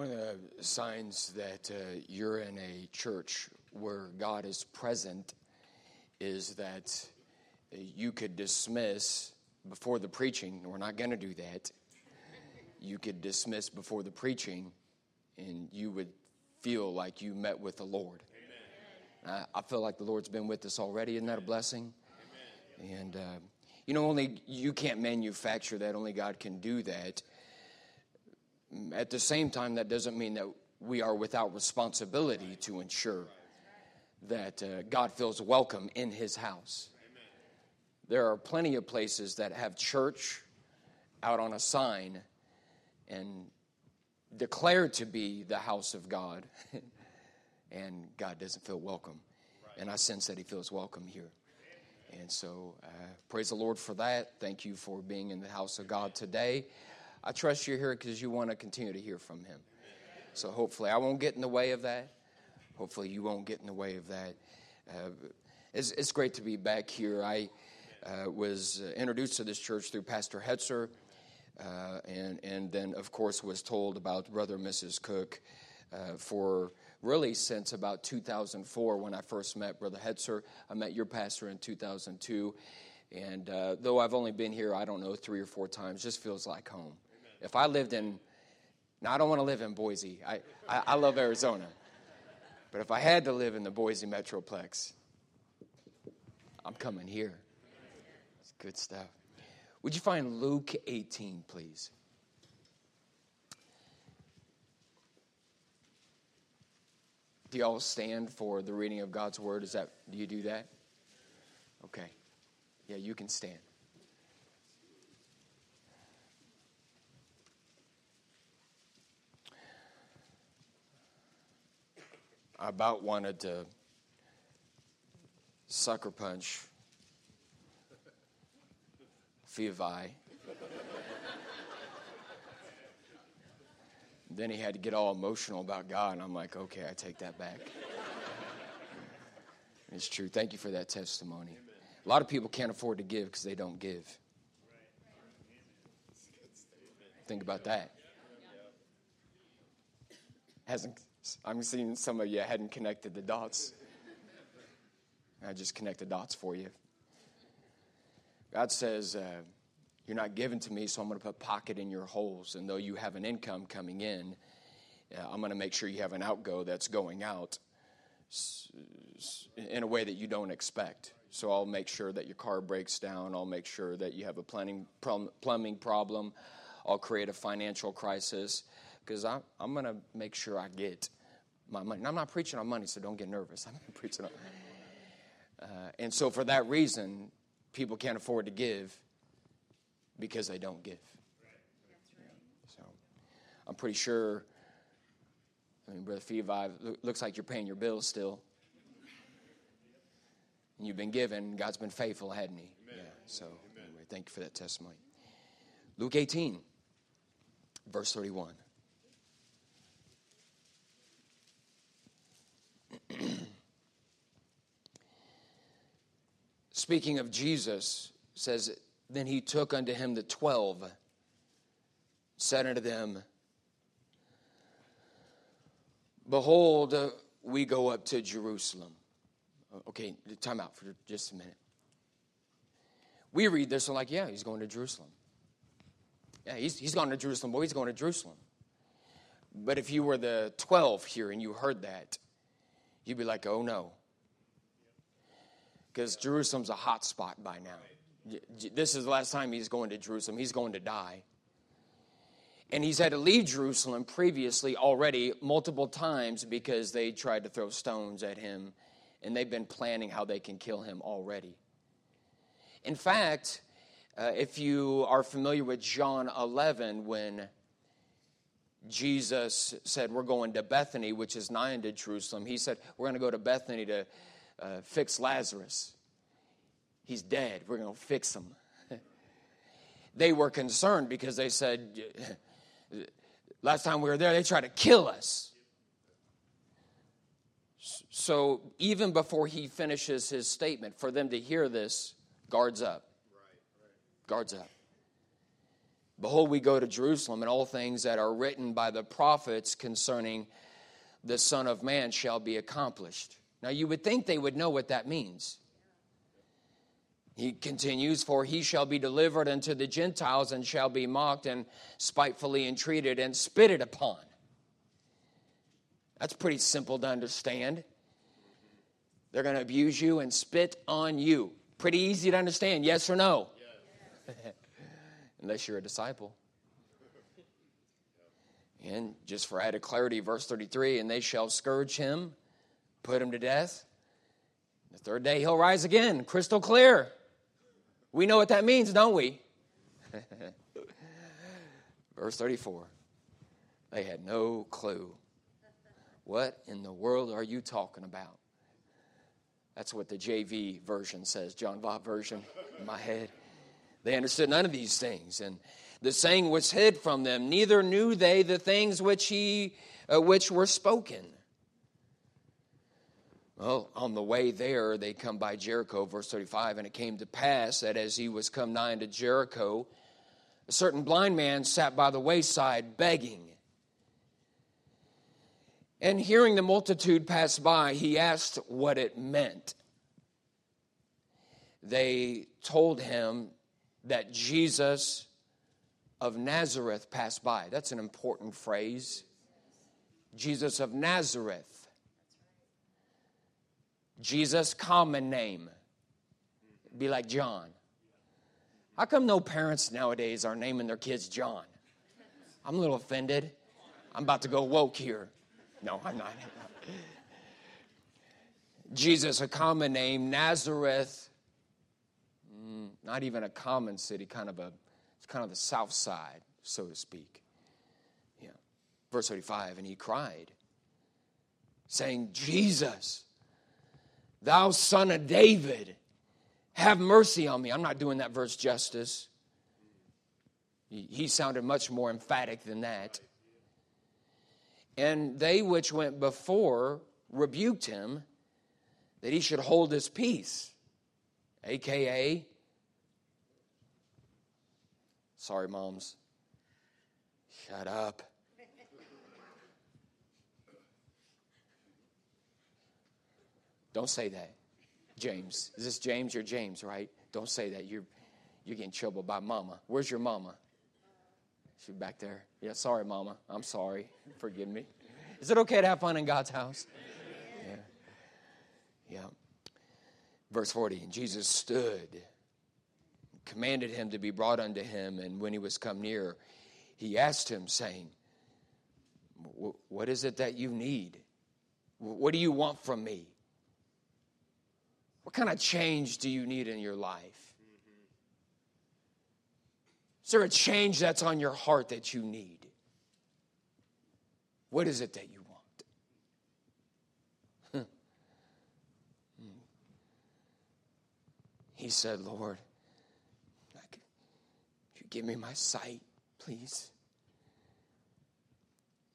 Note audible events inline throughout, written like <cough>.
One of the signs that uh, you're in a church where God is present is that you could dismiss before the preaching. We're not going to do that. You could dismiss before the preaching, and you would feel like you met with the Lord. I, I feel like the Lord's been with us already. Isn't that a blessing? Amen. And uh, you know, only you can't manufacture that. Only God can do that. At the same time, that doesn't mean that we are without responsibility to ensure that uh, God feels welcome in His house. There are plenty of places that have church out on a sign and declare to be the house of God, <laughs> and God doesn't feel welcome. And I sense that He feels welcome here. And so, uh, praise the Lord for that. Thank you for being in the house of God today. I trust you're here because you want to continue to hear from Him. So, hopefully, I won't get in the way of that. Hopefully, you won't get in the way of that. Uh, it's, it's, great to be back here. I uh, was introduced to this church through Pastor Hetzer, uh, and, and then, of course, was told about Brother and Mrs. Cook uh, for really since about 2004 when I first met Brother Hetzer. I met your pastor in 2002. And uh, though I've only been here, I don't know, three or four times, just feels like home. If I lived in, now I don't want to live in Boise. I, I, I love Arizona. But if I had to live in the Boise Metroplex, I'm coming here. It's good stuff. Would you find Luke 18, please? Do y'all stand for the reading of God's word? Is that do you do that? Okay. Yeah, you can stand. I about wanted to sucker punch Fiavai. Then he had to get all emotional about God, and I'm like, okay, I take that back. it's true. Thank you for that testimony. A lot of people can't afford to give because they don't give. Think about that. Hasn't I'm seeing some of you hadn't connected the dots. I just connect the dots for you. God says, uh, you're not given to me, so I'm going to put pocket in your holes. And though you have an income coming in, uh, I'm going to make sure you have an outgo that's going out in a way that you don't expect. So I'll make sure that your car breaks down. I'll make sure that you have a plumbing problem. I'll create a financial crisis because I'm, I'm going to make sure I get my money. And I'm not preaching on money, so don't get nervous. <laughs> I'm not preaching on. Uh, and so for that reason, people can't afford to give because they don't give. So I'm pretty sure, I mean, Brother Fiva, looks like you're paying your bills still. And you've been given, God's been faithful, hadn't He? Amen. Yeah. So anyway, thank you for that testimony. Luke 18, verse 31. <clears throat> Speaking of Jesus, says then he took unto him the twelve, said unto them, Behold, uh, we go up to Jerusalem. Okay, time out for just a minute. We read this and like, yeah, he's going to Jerusalem. Yeah, he's, he's going to Jerusalem. Boy, he's going to Jerusalem. But if you were the 12 here and you heard that, you'd be like, oh no. Because Jerusalem's a hot spot by now. This is the last time he's going to Jerusalem. He's going to die. And he's had to leave Jerusalem previously already multiple times because they tried to throw stones at him and they've been planning how they can kill him already. In fact, uh, if you are familiar with John 11, when Jesus said, We're going to Bethany, which is nigh unto Jerusalem, he said, We're going to go to Bethany to uh, fix Lazarus. He's dead. We're going to fix him. <laughs> they were concerned because they said, <laughs> last time we were there, they tried to kill us. So even before he finishes his statement, for them to hear this, guards up. Guards up. Behold, we go to Jerusalem, and all things that are written by the prophets concerning the Son of Man shall be accomplished. Now, you would think they would know what that means. He continues, For he shall be delivered unto the Gentiles and shall be mocked and spitefully entreated and spitted upon. That's pretty simple to understand. They're going to abuse you and spit on you. Pretty easy to understand, yes or no? Yes. <laughs> Unless you're a disciple. And just for added clarity, verse 33 and they shall scourge him, put him to death. The third day he'll rise again, crystal clear. We know what that means, don't we? <laughs> Verse 34. They had no clue. What in the world are you talking about? That's what the JV version says, John Vaught version in my head. They understood none of these things. And the saying was hid from them, neither knew they the things which, he, uh, which were spoken. Well, on the way there, they come by Jericho, verse 35, and it came to pass that as he was come nigh unto Jericho, a certain blind man sat by the wayside begging. And hearing the multitude pass by, he asked what it meant. They told him that Jesus of Nazareth passed by. That's an important phrase. Jesus of Nazareth. Jesus' common name. Be like John. How come no parents nowadays are naming their kids John? I'm a little offended. I'm about to go woke here. No, I'm not. <laughs> Jesus, a common name, Nazareth, not even a common city, kind of a, it's kind of the south side, so to speak. Yeah. Verse 35, and he cried, saying, Jesus, Thou son of David, have mercy on me. I'm not doing that verse justice. He sounded much more emphatic than that. And they which went before rebuked him that he should hold his peace, aka, sorry, moms, shut up. Don't say that. James. Is this James? You're James, right? Don't say that. You're, you're getting trouble by mama. Where's your mama? She's back there. Yeah, sorry, mama. I'm sorry. Forgive me. Is it okay to have fun in God's house? Yeah. Yeah. Verse 40 And Jesus stood, commanded him to be brought unto him, and when he was come near, he asked him, saying, What is it that you need? What do you want from me? What kind of change do you need in your life? Is there a change that's on your heart that you need? What is it that you want? <laughs> Hmm. Hmm. He said, Lord, give me my sight, please.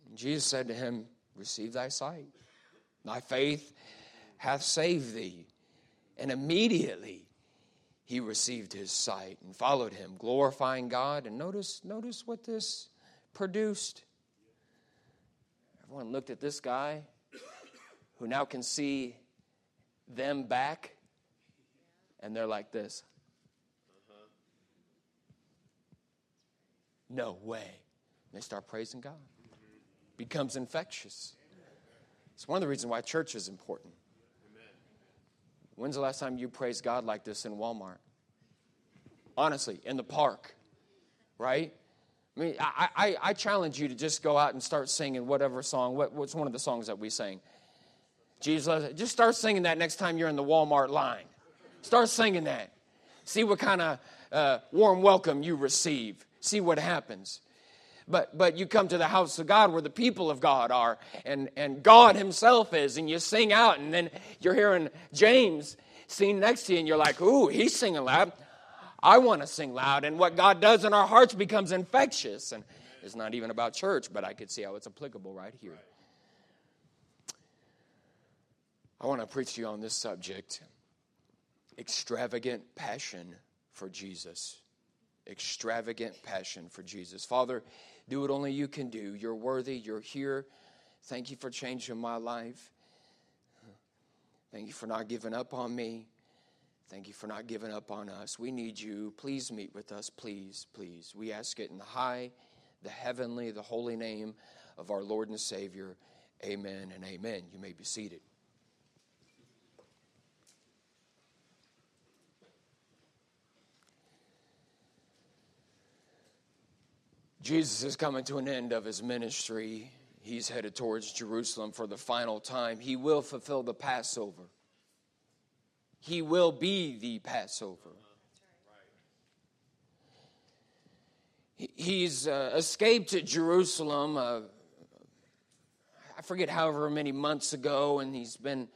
And Jesus said to him, Receive thy sight. Thy faith hath saved thee. And immediately he received his sight and followed him, glorifying God. And notice, notice what this produced. Everyone looked at this guy who now can see them back, and they're like this. No way. And they start praising God. Becomes infectious. It's one of the reasons why church is important. When's the last time you praised God like this in Walmart? Honestly, in the park, right? I mean, I, I, I, challenge you to just go out and start singing whatever song. What, what's one of the songs that we sing? Jesus, just start singing that next time you're in the Walmart line. Start singing that. See what kind of uh, warm welcome you receive. See what happens. But, but you come to the house of God where the people of God are and, and God Himself is, and you sing out, and then you're hearing James sing next to you, and you're like, ooh, he's singing loud. I want to sing loud. And what God does in our hearts becomes infectious. And it's not even about church, but I could see how it's applicable right here. I want to preach to you on this subject extravagant passion for Jesus. Extravagant passion for Jesus. Father, do what only you can do. You're worthy, you're here. Thank you for changing my life. Thank you for not giving up on me. Thank you for not giving up on us. We need you. Please meet with us. Please, please. We ask it in the high, the heavenly, the holy name of our Lord and Savior. Amen and amen. You may be seated. Jesus is coming to an end of his ministry. He's headed towards Jerusalem for the final time. He will fulfill the Passover. He will be the Passover. He's uh, escaped to Jerusalem, uh, I forget however many months ago, and he's been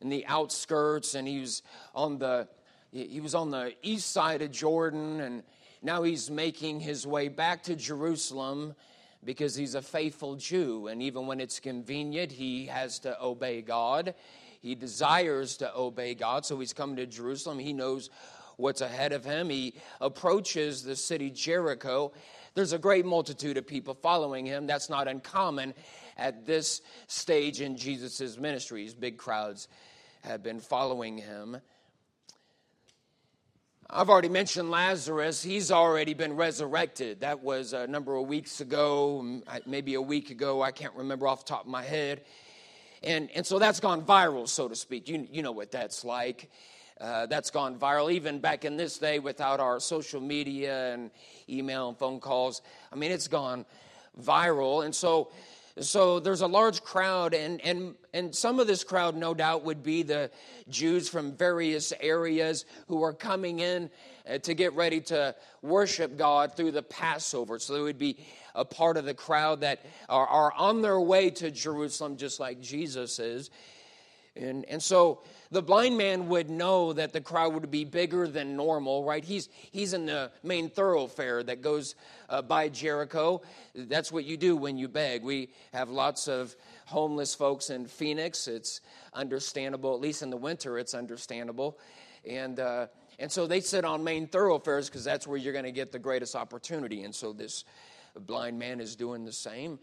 in the outskirts, and he was on the he was on the east side of Jordan, and now he's making his way back to Jerusalem because he's a faithful Jew. And even when it's convenient, he has to obey God. He desires to obey God. So he's coming to Jerusalem. He knows what's ahead of him. He approaches the city Jericho. There's a great multitude of people following him. That's not uncommon at this stage in Jesus' ministries. Big crowds have been following him. I've already mentioned Lazarus. He's already been resurrected. That was a number of weeks ago, maybe a week ago. I can't remember off the top of my head. And, and so that's gone viral, so to speak. You, you know what that's like. Uh, that's gone viral even back in this day without our social media and email and phone calls. I mean, it's gone viral. And so so there's a large crowd, and, and, and some of this crowd, no doubt, would be the Jews from various areas who are coming in uh, to get ready to worship God through the Passover. So they would be a part of the crowd that are, are on their way to Jerusalem, just like Jesus is. And, and so the blind man would know that the crowd would be bigger than normal, right? He's, he's in the main thoroughfare that goes uh, by Jericho. That's what you do when you beg. We have lots of homeless folks in Phoenix. It's understandable, at least in the winter, it's understandable. And, uh, and so they sit on main thoroughfares because that's where you're going to get the greatest opportunity. And so this blind man is doing the same.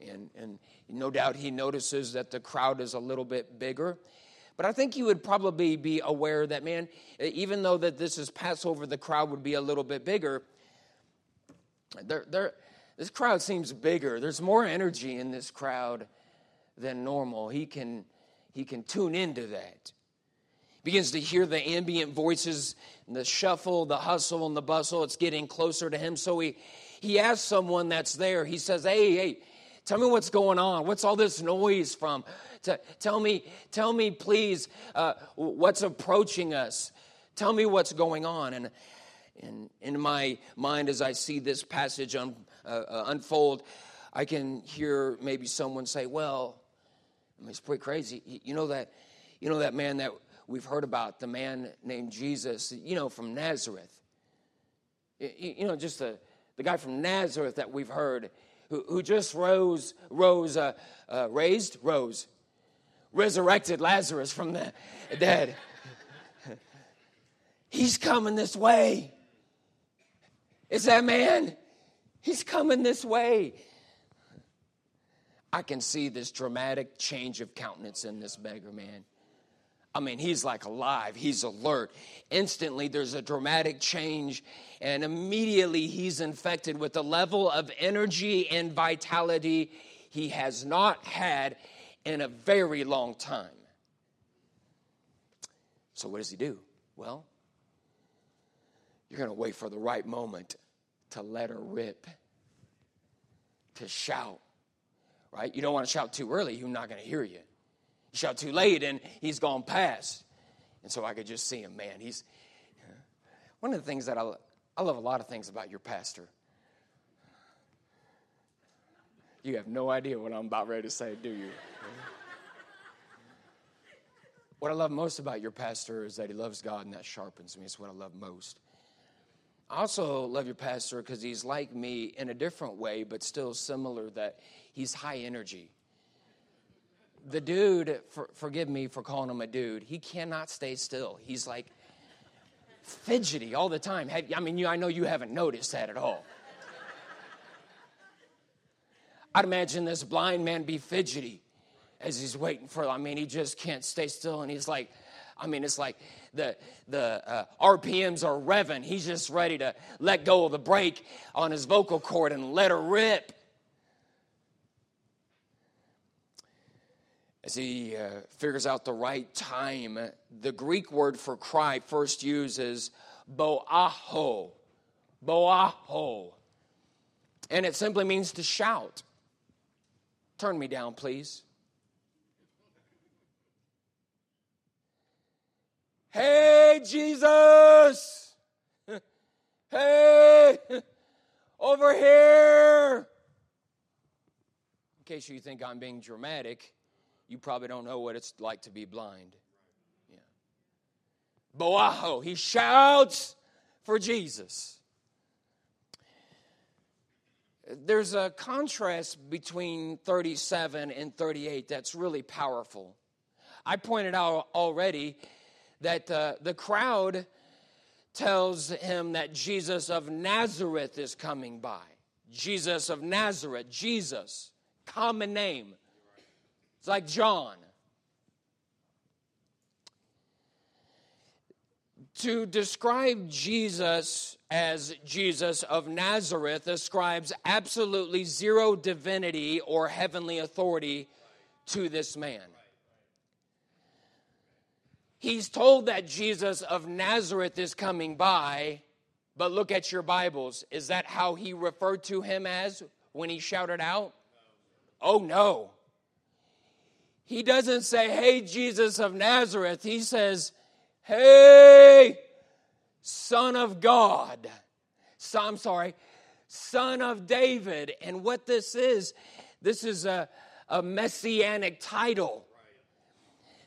And, and no doubt he notices that the crowd is a little bit bigger. But I think you would probably be aware that, man, even though that this is Passover, the crowd would be a little bit bigger. This crowd seems bigger. There's more energy in this crowd than normal. He can, he can tune into that. Begins to hear the ambient voices, the shuffle, the hustle, and the bustle. It's getting closer to him. So he, he asks someone that's there, he says, Hey, hey, tell me what's going on. What's all this noise from? tell me, tell me, please, uh, what's approaching us. Tell me what's going on. And, and in my mind, as I see this passage un, uh, uh, unfold, I can hear maybe someone say, "Well, I mean, it's pretty crazy. You know that, you know that man that we've heard about, the man named Jesus. You know, from Nazareth. You know, just the the guy from Nazareth that we've heard, who, just rose, rose, uh, uh, raised, rose, resurrected Lazarus from the dead. He's coming this way. Is that man? He's coming this way. I can see this dramatic change of countenance in this beggar man. I mean, he's like alive, he's alert. Instantly, there's a dramatic change, and immediately he's infected with a level of energy and vitality he has not had in a very long time. So, what does he do? Well, you're going to wait for the right moment to let her rip, to shout, right? You don't want to shout too early, you're not going to hear you. You shout too late, and he's gone past. And so I could just see him, man. He's one of the things that I, I love a lot of things about your pastor. You have no idea what I'm about ready to say, do you? what I love most about your pastor is that he loves God and that sharpens me. It's what I love most. I also love your pastor because he's like me in a different way, but still similar, that he's high energy. The dude, for, forgive me for calling him a dude, he cannot stay still. He's like fidgety all the time. Have, I mean, you, I know you haven't noticed that at all. I'd imagine this blind man be fidgety as he's waiting for, I mean, he just can't stay still. And he's like, I mean, it's like the, the uh, RPMs are revving. He's just ready to let go of the brake on his vocal cord and let her rip. As he uh, figures out the right time, the Greek word for cry first uses boaho. Boaho. And it simply means to shout. Turn me down, please. Hey, Jesus! <laughs> Hey, over here! In case you think I'm being dramatic, you probably don't know what it's like to be blind. Yeah. Boaho, he shouts for Jesus. There's a contrast between 37 and 38 that's really powerful. I pointed out already that uh, the crowd tells him that Jesus of Nazareth is coming by. Jesus of Nazareth, Jesus, common name. It's like John. To describe Jesus as Jesus of Nazareth ascribes absolutely zero divinity or heavenly authority to this man. He's told that Jesus of Nazareth is coming by, but look at your Bibles. Is that how he referred to him as when he shouted out? Oh, no. He doesn't say, Hey, Jesus of Nazareth. He says, Hey, Son of God. So, I'm sorry, Son of David. And what this is, this is a, a messianic title.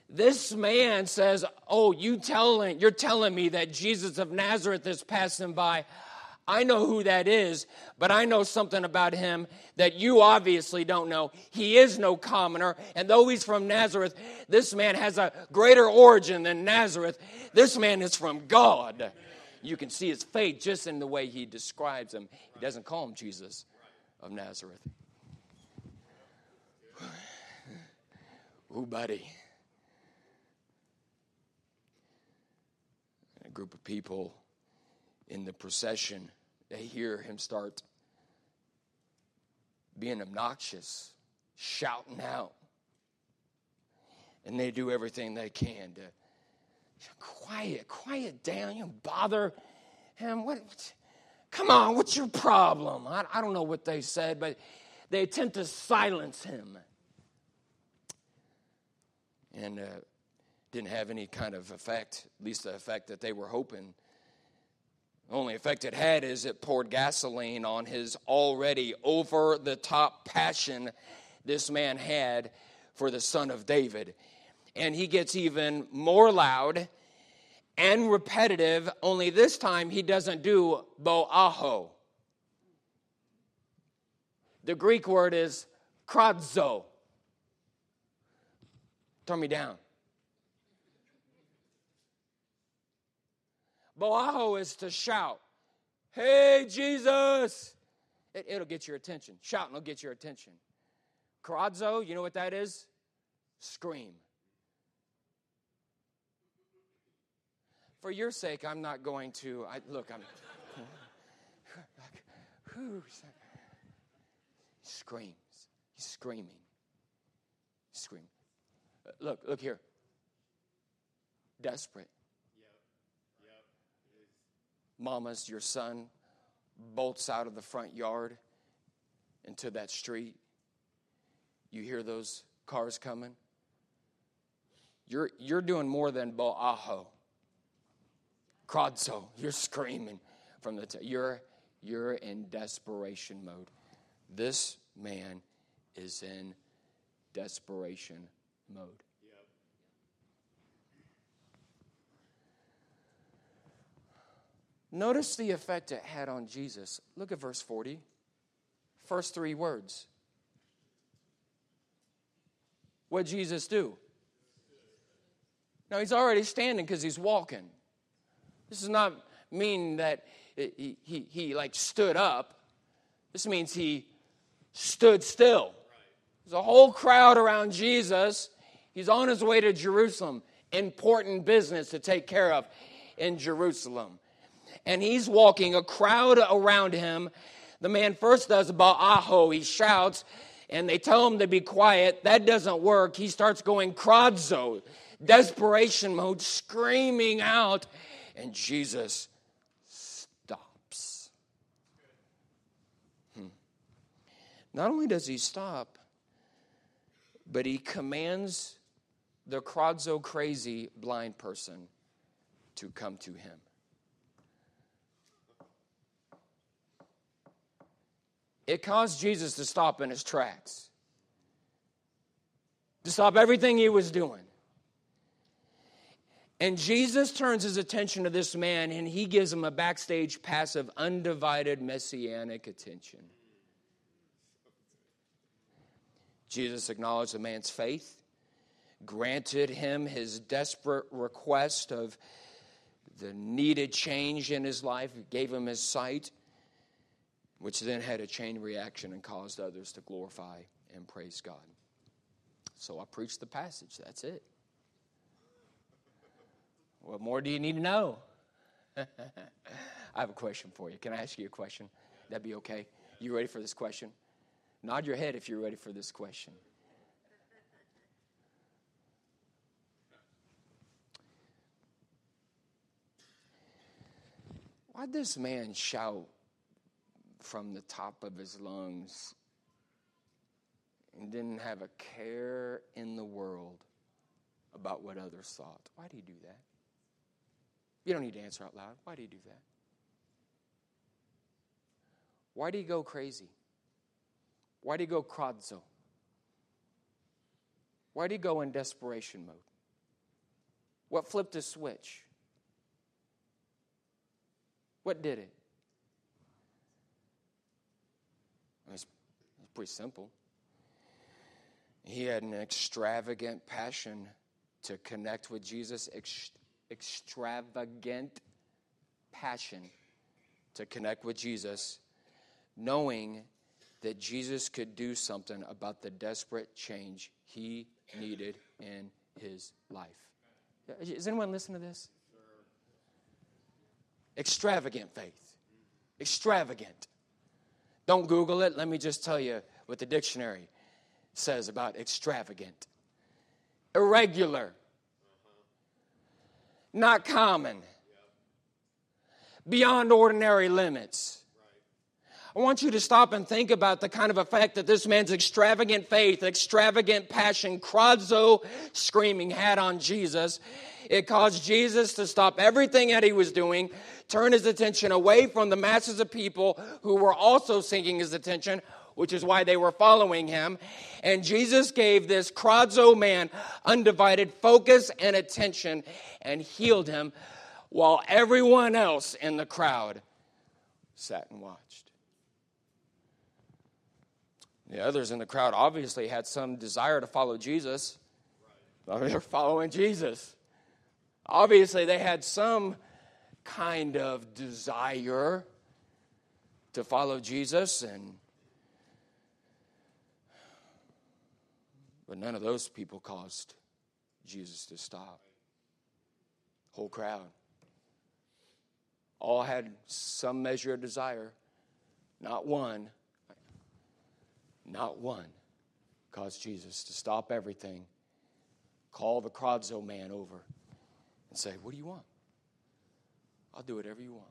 This man says, Oh, you telling, you're telling me that Jesus of Nazareth is passing by. I know who that is, but I know something about him that you obviously don't know. He is no commoner, and though he's from Nazareth, this man has a greater origin than Nazareth. This man is from God. You can see his faith just in the way he describes him. He doesn't call him Jesus of Nazareth. <sighs> Ooh, buddy. a group of people in the procession, they hear him start being obnoxious, shouting out. And they do everything they can to quiet, quiet down. You bother him. What, what, come on, what's your problem? I, I don't know what they said, but they attempt to silence him. And uh, didn't have any kind of effect, at least the effect that they were hoping. The only effect it had is it poured gasoline on his already over the top passion this man had for the son of David. And he gets even more loud and repetitive, only this time he doesn't do boaho. The Greek word is kradzo. Turn me down. Boaho is to shout, Hey, Jesus! It, will get your attention. Shouting will get your attention. Kradzo, you know what that is? Scream. For your sake, I'm not going to. I, look, I'm. <laughs> he screams. He's screaming. Scream. Look, look here. Desperate mamas, your son bolts out of the front yard into that street. You hear those cars coming. You're, you're doing more than boaho. Kradzo, you're screaming from the t- you're you're in desperation mode. This man is in desperation mode. Notice the effect it had on Jesus. Look at verse 40. First three words. What Jesus do? Now he's already standing because he's walking. This does not mean that he, he, he like stood up. This means he stood still. There's a whole crowd around Jesus. He's on his way to Jerusalem. Important business to take care of in Jerusalem. And he's walking, a crowd around him. The man first does about aho, he shouts, and they tell him to be quiet. That doesn't work. He starts going kradzo, desperation mode, screaming out, and Jesus stops. Hmm. Not only does he stop, but he commands the kradzo crazy blind person to come to him. It caused Jesus to stop in his tracks, to stop everything he was doing. And Jesus turns his attention to this man and he gives him a backstage pass of undivided messianic attention. Jesus acknowledged the man's faith, granted him his desperate request of the needed change in his life, gave him his sight, which then had a chain reaction and caused others to glorify and praise God. So I preached the passage. That's it. What more do you need to know? <laughs> I have a question for you. Can I ask you a question? That'd be okay. You ready for this question? Nod your head if you're ready for this question. Why'd this man shout from the top of his lungs and didn't have a care in the world about what others thought? Why did he do that? You don't need to answer out loud. Why did he do that? Why did he go crazy? Why did he go kradzo? Why did he go in desperation mode? What flipped his switch? What did it? It's, it's pretty simple. He had an extravagant passion to connect with Jesus, ex- extravagant passion to connect with Jesus, knowing that Jesus could do something about the desperate change he needed in his life. Uh, is anyone listening to this? Extravagant faith. Extravagant. Don't Google it. Let me just tell you what the dictionary says about extravagant irregular, not common, beyond ordinary limits. I want you to stop and think about the kind of effect that this man's extravagant faith, extravagant passion, kradzo screaming had on Jesus. It caused Jesus to stop everything that he was doing, turn his attention away from the masses of people who were also seeking his attention, which is why they were following him. And Jesus gave this kradzo man undivided focus and attention and healed him while everyone else in the crowd sat and watched. The others in the crowd obviously had some desire to follow Jesus. They're following Jesus. Obviously, they had some kind of desire to follow Jesus and but none of those people caused Jesus to stop. Whole crowd. All had some measure of desire. Not one not one caused Jesus to stop everything, call the Kradzo man over, and say, What do you want? I'll do whatever you want.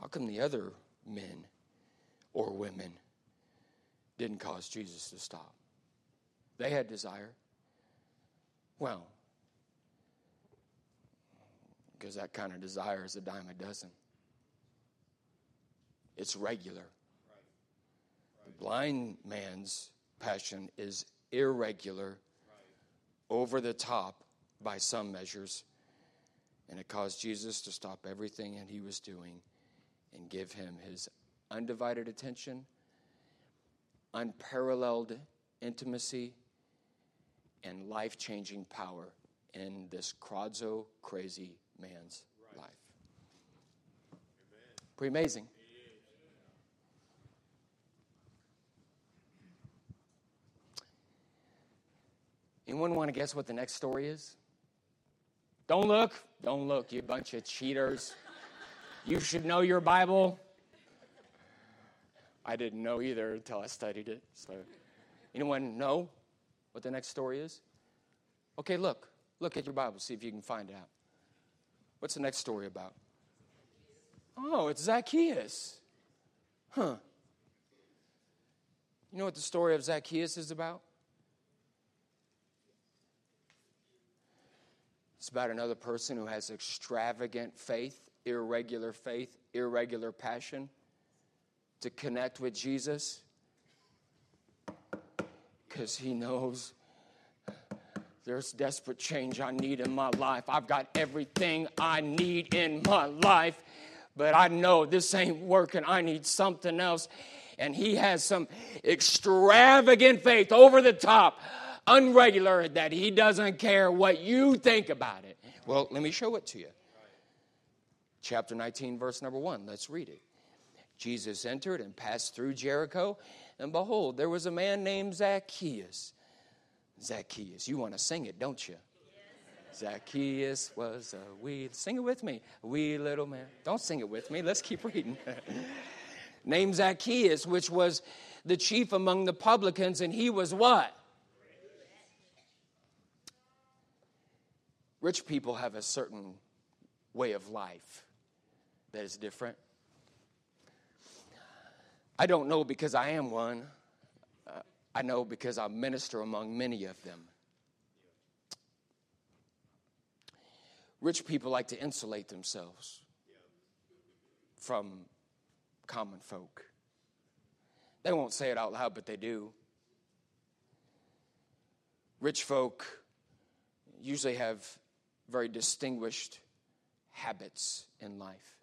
How come the other men or women didn't cause Jesus to stop? They had desire. Well, because that kind of desire is a dime a dozen it's regular. The blind man's passion is irregular, over the top by some measures, and it caused Jesus to stop everything that he was doing and give him his undivided attention, unparalleled intimacy, and life changing power in this Kradzo crazy man's life. Pretty amazing. Anyone want to guess what the next story is? Don't look. Don't look, you bunch of cheaters. You should know your Bible. I didn't know either until I studied it. So, anyone know what the next story is? Okay, look. Look at your Bible, see if you can find out. What's the next story about? Oh, it's Zacchaeus. Huh. You know what the story of Zacchaeus is about? It's about another person who has extravagant faith, irregular faith, irregular passion to connect with Jesus because he knows there's desperate change I need in my life. I've got everything I need in my life, but I know this ain't working. I need something else. And he has some extravagant faith over the top unregular that he doesn't care what you think about it. Well, let me show it to you. Chapter 19, verse number 1. Let's read it. Jesus entered and passed through Jericho, and behold, there was a man named Zacchaeus. Zacchaeus, you want to sing it, don't you? Zacchaeus was a wee, sing it with me, a wee little man. Don't sing it with me, let's keep reading. <laughs> Named Zacchaeus, which was the chief among the publicans, and he was what? Rich people have a certain way of life that is different. I don't know because I am one. Uh, I know because I minister among many of them. Rich people like to insulate themselves from common folk. They won't say it out loud, but they do. Rich folk usually have very distinguished habits in life.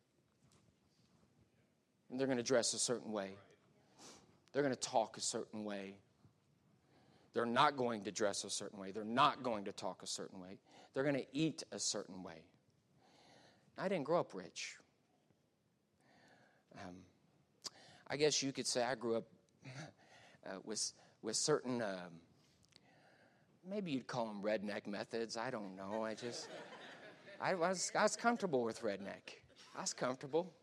And they're going to dress a certain way, they're going to talk a certain way. They're not going to dress a certain way. They're not going to talk a certain way. They're going to eat a certain way. I didn't grow up rich. Um, I guess you could say I grew up <laughs> uh, with, with certain um, maybe you'd call them redneck methods. I don't know. I just, I was, I was comfortable with redneck. I was comfortable.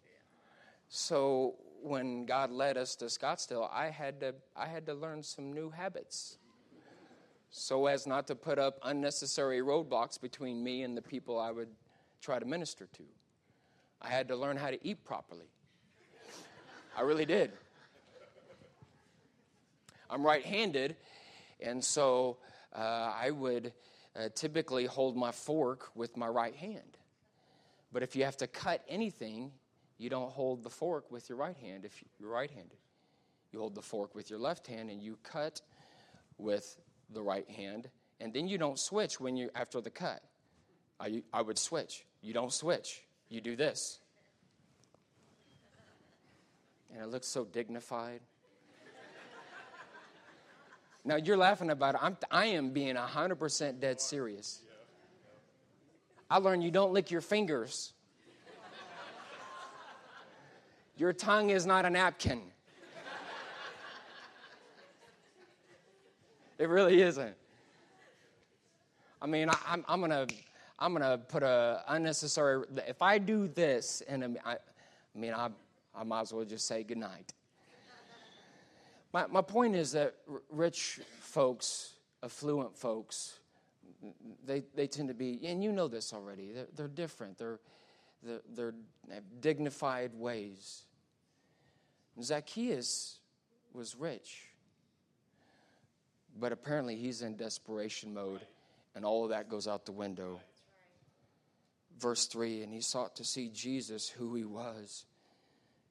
So when God led us to Scottsdale, I had to, I had to learn some new habits so as not to put up unnecessary roadblocks between me and the people I would try to minister to. I had to learn how to eat properly. I really did. I'm right handed, and so uh, I would uh, typically hold my fork with my right hand. But if you have to cut anything, you don't hold the fork with your right hand if you're right handed. You hold the fork with your left hand and you cut with the right hand, and then you don't switch when you after the cut. I, I would switch. You don't switch. You do this. And it looks so dignified. Now you're laughing about it. I'm, I am being 100% dead serious. I learned you don't lick your fingers. Your tongue is not a napkin. It really isn't. I mean, I, am I'm gonna I'm gonna put a unnecessary. If I do this, and I, I mean, I I might as well just say goodnight. My, my point is that rich folks, affluent folks, they, they tend to be, and you know this already, they're, they're different. They're, they're, they're have dignified ways. Zacchaeus was rich, but apparently he's in desperation mode, and all of that goes out the window. Verse 3 And he sought to see Jesus, who he was.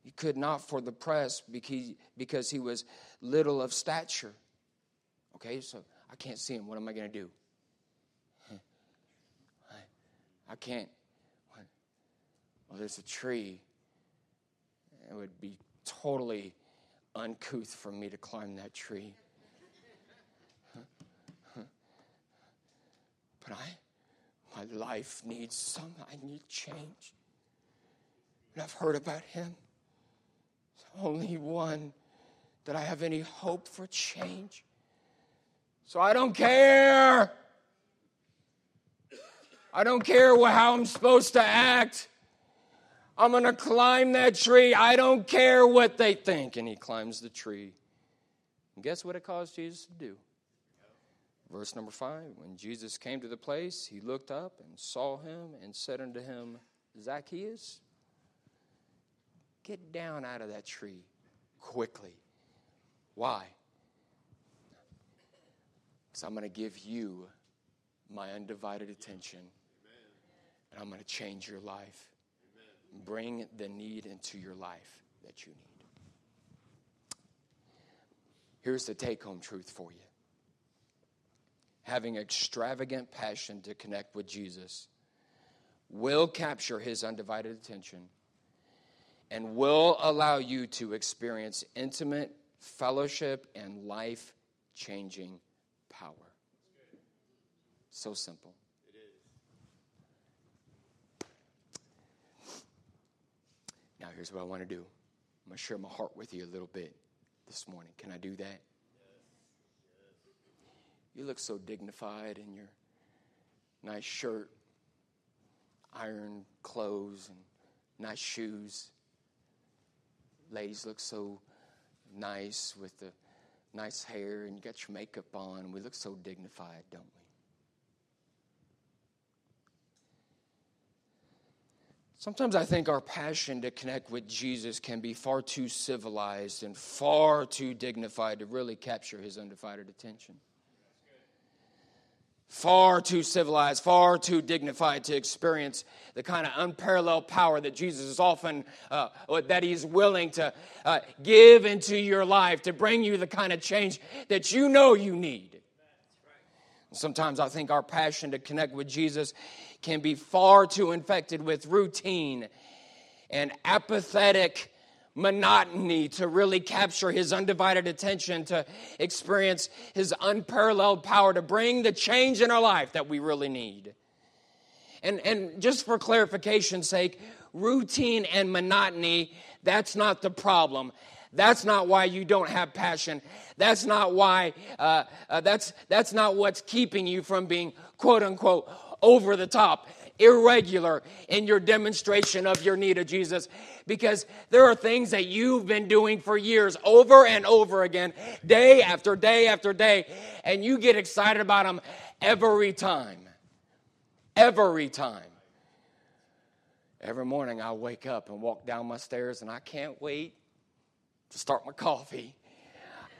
He could not for the press because, he was little of stature. Okay, so I can't see him. What am I going to do? I can't. Well, there's a tree. It would be totally uncouth for me to climb that tree. and I, my life needs some, I need change. And I've heard about him. Only one that I have any hope for change. So I don't care. I don't care how I'm supposed to act. I'm going to climb that tree. I don't care what they think. And he climbs the tree. And guess what it caused Jesus to do? Verse number five When Jesus came to the place, he looked up and saw him and said unto him, Zacchaeus, get down out of that tree quickly. Why? Because I'm going to give you my undivided attention and I'm going to change your life. Bring the need into your life that you need. Here's the take home truth for you having extravagant passion to connect with Jesus will capture his undivided attention and will allow you to experience intimate fellowship and life changing power. So simple. Now, here's what I want to do I'm going to share my heart with you a little bit this morning. Can I do that? You look so dignified in your nice shirt, iron clothes, and nice shoes. Ladies look so nice with the nice hair, and you got your makeup on. We look so dignified, don't we? Sometimes I think our passion to connect with Jesus can be far too civilized and far too dignified to really capture his undivided attention far too civilized, far too dignified to experience the kind of unparalleled power that Jesus is often, uh, that He's willing to uh, give into your life to bring you the kind of change that you know you need. Sometimes I think our passion to connect with Jesus can be far too infected with routine and apathetic monotony to really capture his undivided attention, to experience his unparalleled power, to bring the change in our life that we really need. And, and just for clarification's sake, routine and monotony, that's not the problem. That's not why you don't have passion. That's not why, uh, uh, that's, that's not what's keeping you from being quote unquote over the top irregular in your demonstration of your need of Jesus because there are things that you've been doing for years over and over again, day after day after day, and you get excited about them every time. Every time. Every morning I wake up and walk down my stairs and I can't wait to start my coffee.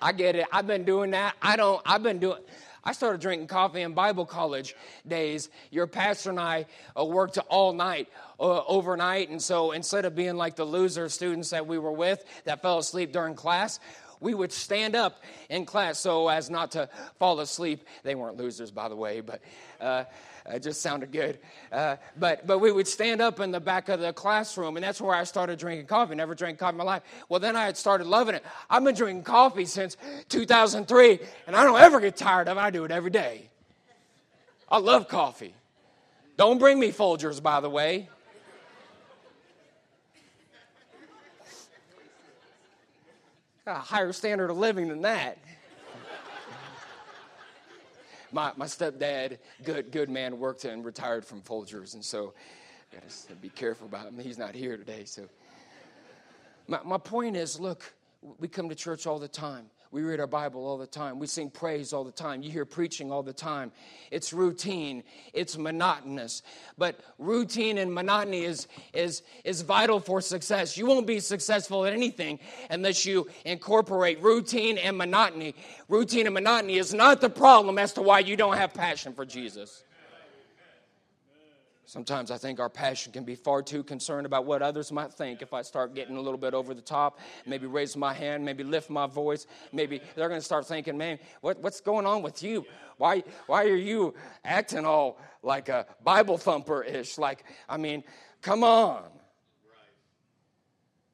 I get it. I've been doing that. I don't, I've been doing, I started drinking coffee in Bible college days. Your pastor and I uh, worked all night, uh, overnight. And so instead of being like the loser students that we were with that fell asleep during class, we would stand up in class so as not to fall asleep. They weren't losers, by the way, but uh, it just sounded good. Uh, but, but we would stand up in the back of the classroom, and that's where I started drinking coffee. Never drank coffee in my life. Well, then I had started loving it. I've been drinking coffee since 2003, and I don't ever get tired of it. I do it every day. I love coffee. Don't bring me Folgers, by the way. Got a higher standard of living than that my, my stepdad, good, good man, worked and retired from Folgers. And so I got to be careful about him. He's not here today. So my, my point is look, we come to church all the time. We read our Bible all the time. We sing praise all the time. You hear preaching all the time. It's routine, it's monotonous. But routine and monotony is, is, is vital for success. You won't be successful at anything unless you incorporate routine and monotony. Routine and monotony is not the problem as to why you don't have passion for Jesus. Sometimes I think our passion can be far too concerned about what others might think if I start getting a little bit over the top, maybe raise my hand, maybe lift my voice. Maybe they're going to start thinking, man, what, what's going on with you? Why, why are you acting all like a Bible thumper ish? Like, I mean, come on.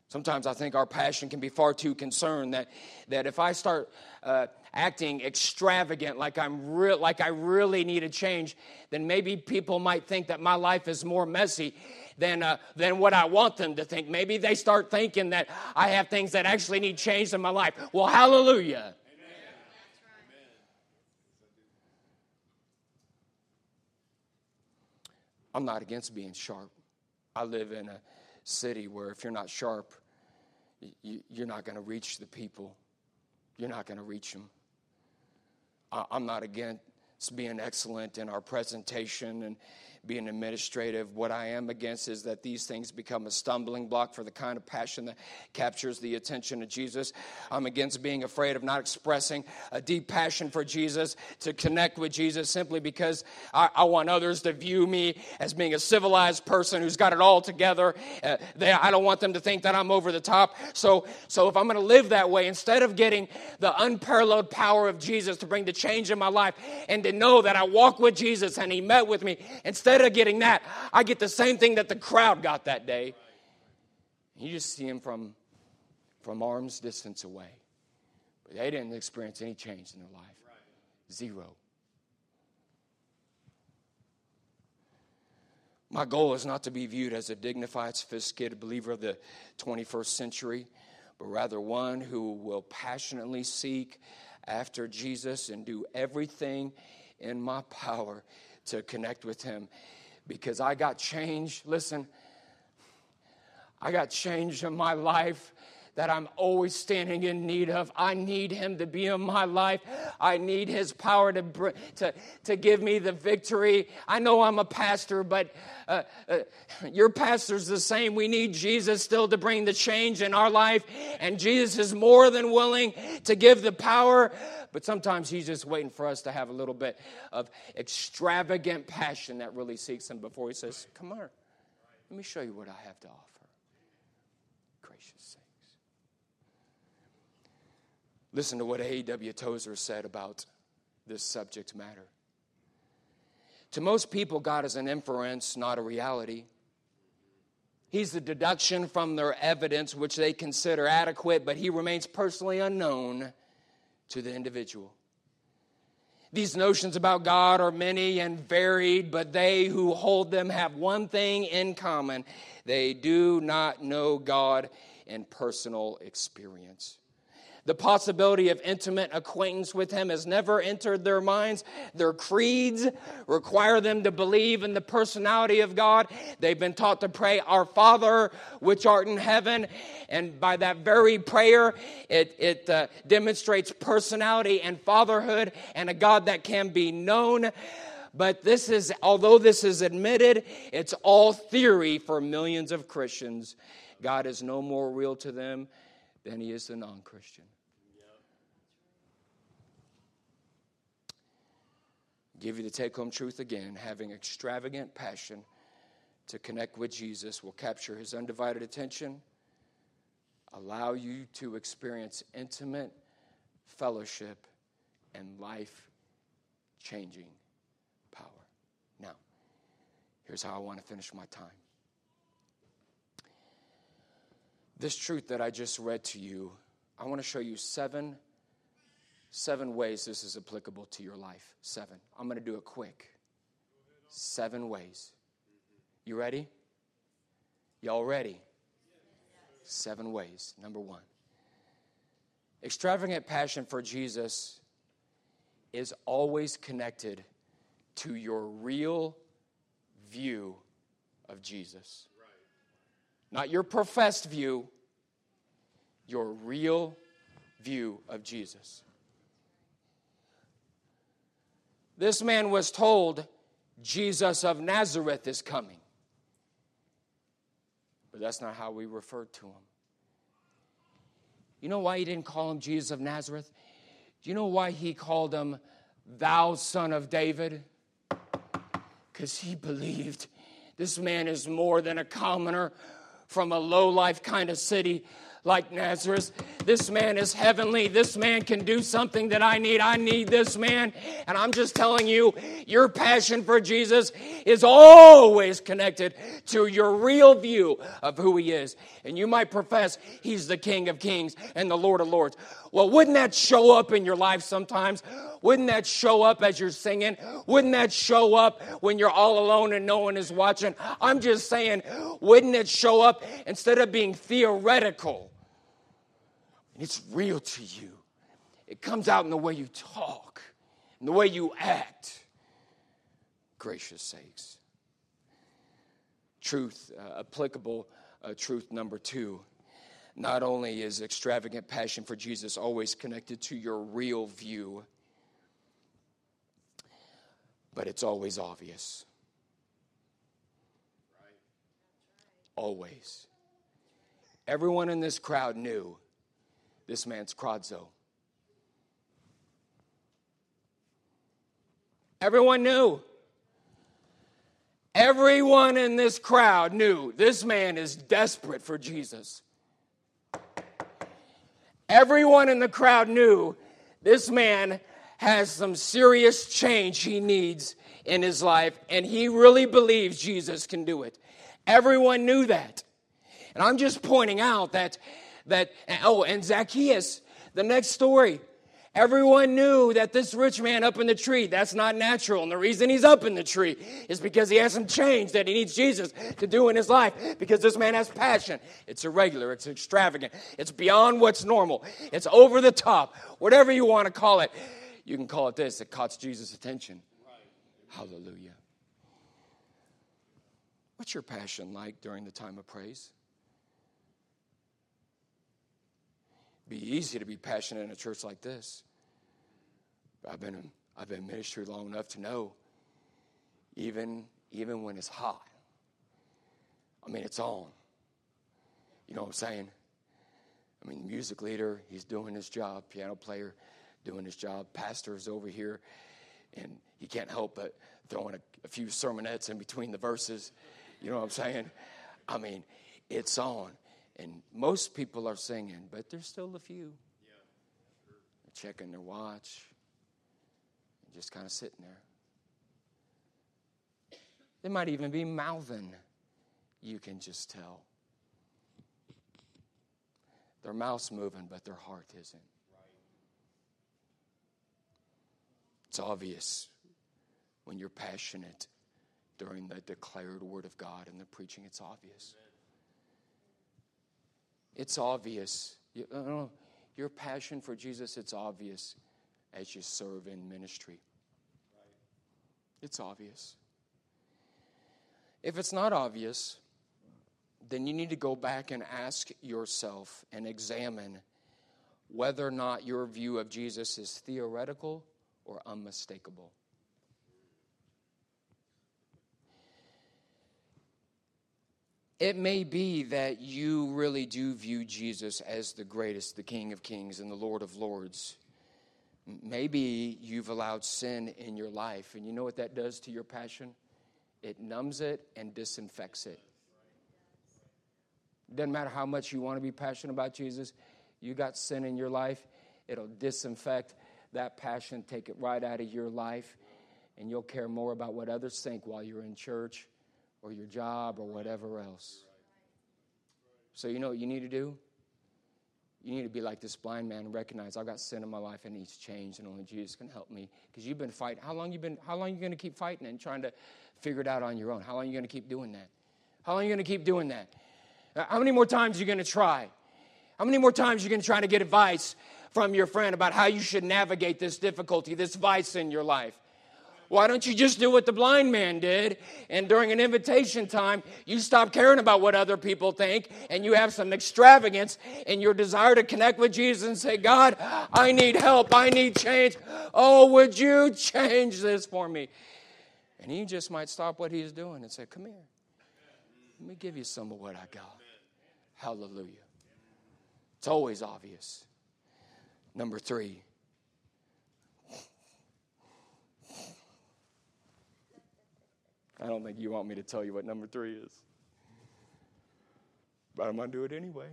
Sometimes I think our passion can be far too concerned that, that if I start uh, acting extravagant, like I'm real, like I really need a change, then maybe people might think that my life is more messy than uh, than what I want them to think. Maybe they start thinking that I have things that actually need change in my life. Well, hallelujah. I'm not against being sharp. I live in a city where if you're not sharp, you're not going to reach the people. You're not going to reach them. I'm not against being excellent in our presentation and being administrative. What I am against is that these things become a stumbling block for the kind of passion that captures the attention of Jesus. I'm against being afraid of not expressing a deep passion for Jesus, to connect with Jesus simply because I, I want others to view me as being a civilized person who's got it all together. Uh, they, I don't want them to think that I'm over the top. So, so if I'm going to live that way, instead of getting the unparalleled power of Jesus to bring the change in my life and to know that I walk with Jesus and He met with me, instead instead of getting that, I get the same thing that the crowd got that day. You just see them from, from arm's distance away. But they didn't experience any change in their life. Zero. My goal is not to be viewed as a dignified, sophisticated believer of the 21st century, but rather one who will passionately seek after Jesus and do everything in my power to connect with Him because I got changed. Listen, I got changed in my life that I'm always standing in need of. I need Him to be in my life. I need His power to, to, to give me the victory. I know I'm a pastor, but uh, uh, your pastor's the same. We need Jesus still to bring the change in our life, and Jesus is more than willing to give the power. But sometimes He's just waiting for us to have a little bit of extravagant passion that really seeks Him before He says, Come on, let me show you what I have to offer. Gracious things. Listen to what A.W. Tozer said about this subject matter. To most people, God is an inference, not a reality. He's the deduction from their evidence, which they consider adequate, but he remains personally unknown to the individual. These notions about God are many and varied, but they who hold them have one thing in common they do not know God in personal experience. The possibility of intimate acquaintance with Him has never entered their minds. Their creeds require them to believe in the personality of God. They've been taught to pray, Our Father, which art in heaven. And by that very prayer, it, it uh, demonstrates personality and fatherhood and a God that can be known. But this is, although this is admitted, it's all theory for millions of Christians. God is no more real to them than he is the non Christian. Give you the take home truth again. Having extravagant passion to connect with Jesus will capture his undivided attention, allow you to experience intimate fellowship and life changing power. Now, here's how I want to finish my time. This truth that I just read to you, I want to show you seven seven ways this is applicable to your life. Seven. I'm going to do it quick. Seven ways. You ready? Y'all ready? Seven ways. Number one extravagant passion for Jesus is always connected to your real view of Jesus. Not your professed view, your real view of Jesus. This man was told, Jesus of Nazareth is coming. But that's not how we refer to him. You know why he didn't call him Jesus of Nazareth? Do you know why he called him, Thou son of David? Because he believed this man is more than a commoner from a low life kind of city like Nazareth. This man is heavenly. This man can do something that I need. I need this man. And I'm just telling you, your passion for Jesus is always connected to your real view of who he is. And you might profess he's the King of Kings and the Lord of Lords. Well, wouldn't that show up in your life sometimes? Wouldn't that show up as you're singing? Wouldn't that show up when you're all alone and no one is watching? I'm just saying, wouldn't it show up instead of being theoretical? It's real to you. It comes out in the way you talk, in the way you act. Gracious sakes. Truth, uh, applicable uh, truth number two. Not only is extravagant passion for Jesus always connected to your real view, but it's always obvious. Always. Everyone in this crowd knew this man's Krazo. Everyone knew. Everyone in this crowd knew this man is desperate for Jesus. Everyone in the crowd knew this man has some serious change he needs in his life, and he really believes Jesus can do it. Everyone knew that. And I'm just pointing out that, that oh, and Zacchaeus, the next story, Everyone knew that this rich man up in the tree, that's not natural. And the reason he's up in the tree is because he has some change that he needs Jesus to do in his life because this man has passion. It's irregular, it's extravagant, it's beyond what's normal, it's over the top, whatever you want to call it. You can call it this it caught Jesus' attention. Hallelujah. What's your passion like during the time of praise? Be easy to be passionate in a church like this. I've been in, I've been in ministry long enough to know even even when it's hot. I mean, it's on. You know what I'm saying? I mean, music leader, he's doing his job, piano player, doing his job. Pastor's over here, and he can't help but throwing a, a few sermonettes in between the verses. You know what I'm saying? I mean, it's on. And most people are singing, but there's still a few. They're checking their watch, and just kind of sitting there. They might even be mouthing. You can just tell. Their mouth's moving, but their heart isn't. It's obvious when you're passionate during the declared word of God and the preaching, it's obvious. It's obvious. You, know, your passion for Jesus, it's obvious as you serve in ministry. It's obvious. If it's not obvious, then you need to go back and ask yourself and examine whether or not your view of Jesus is theoretical or unmistakable. It may be that you really do view Jesus as the greatest, the King of Kings, and the Lord of Lords. Maybe you've allowed sin in your life, and you know what that does to your passion? It numbs it and disinfects it. Doesn't matter how much you want to be passionate about Jesus, you got sin in your life, it'll disinfect that passion, take it right out of your life, and you'll care more about what others think while you're in church or your job or whatever else. So, you know what you need to do? You need to be like this blind man and recognize I've got sin in my life and needs change, and only Jesus can help me. Because you've been fighting. How long you been? How long you going to keep fighting and trying to figure it out on your own? How long are you going to keep doing that? How long you going to keep doing that? How many more times are you going to try? How many more times you going to try to get advice from your friend about how you should navigate this difficulty, this vice in your life? Why don't you just do what the blind man did? And during an invitation time, you stop caring about what other people think and you have some extravagance in your desire to connect with Jesus and say, God, I need help. I need change. Oh, would you change this for me? And he just might stop what he's doing and say, Come here. Let me give you some of what I got. Hallelujah. It's always obvious. Number three. I don't think you want me to tell you what number three is. But I'm going to do it anyway.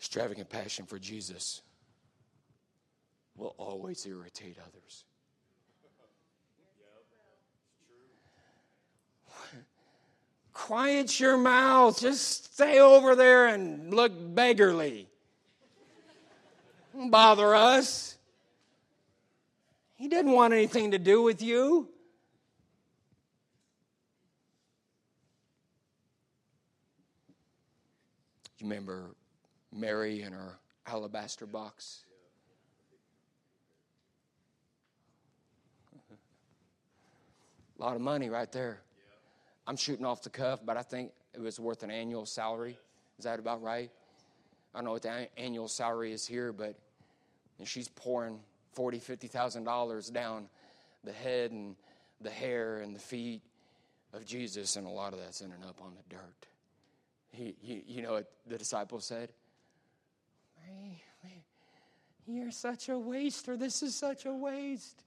Extravagant passion for Jesus will always irritate others. Quiet your mouth. Just stay over there and look beggarly. Don't bother us. He didn't want anything to do with you. You remember Mary in her alabaster box? A lot of money right there. I'm shooting off the cuff, but I think it was worth an annual salary. Is that about right? I don't know what the annual salary is here, but she's pouring forty, fifty thousand dollars down the head and the hair and the feet of Jesus, and a lot of that's ending up on the dirt. He, you know what the disciples said? You're such a waster. This is such a waste.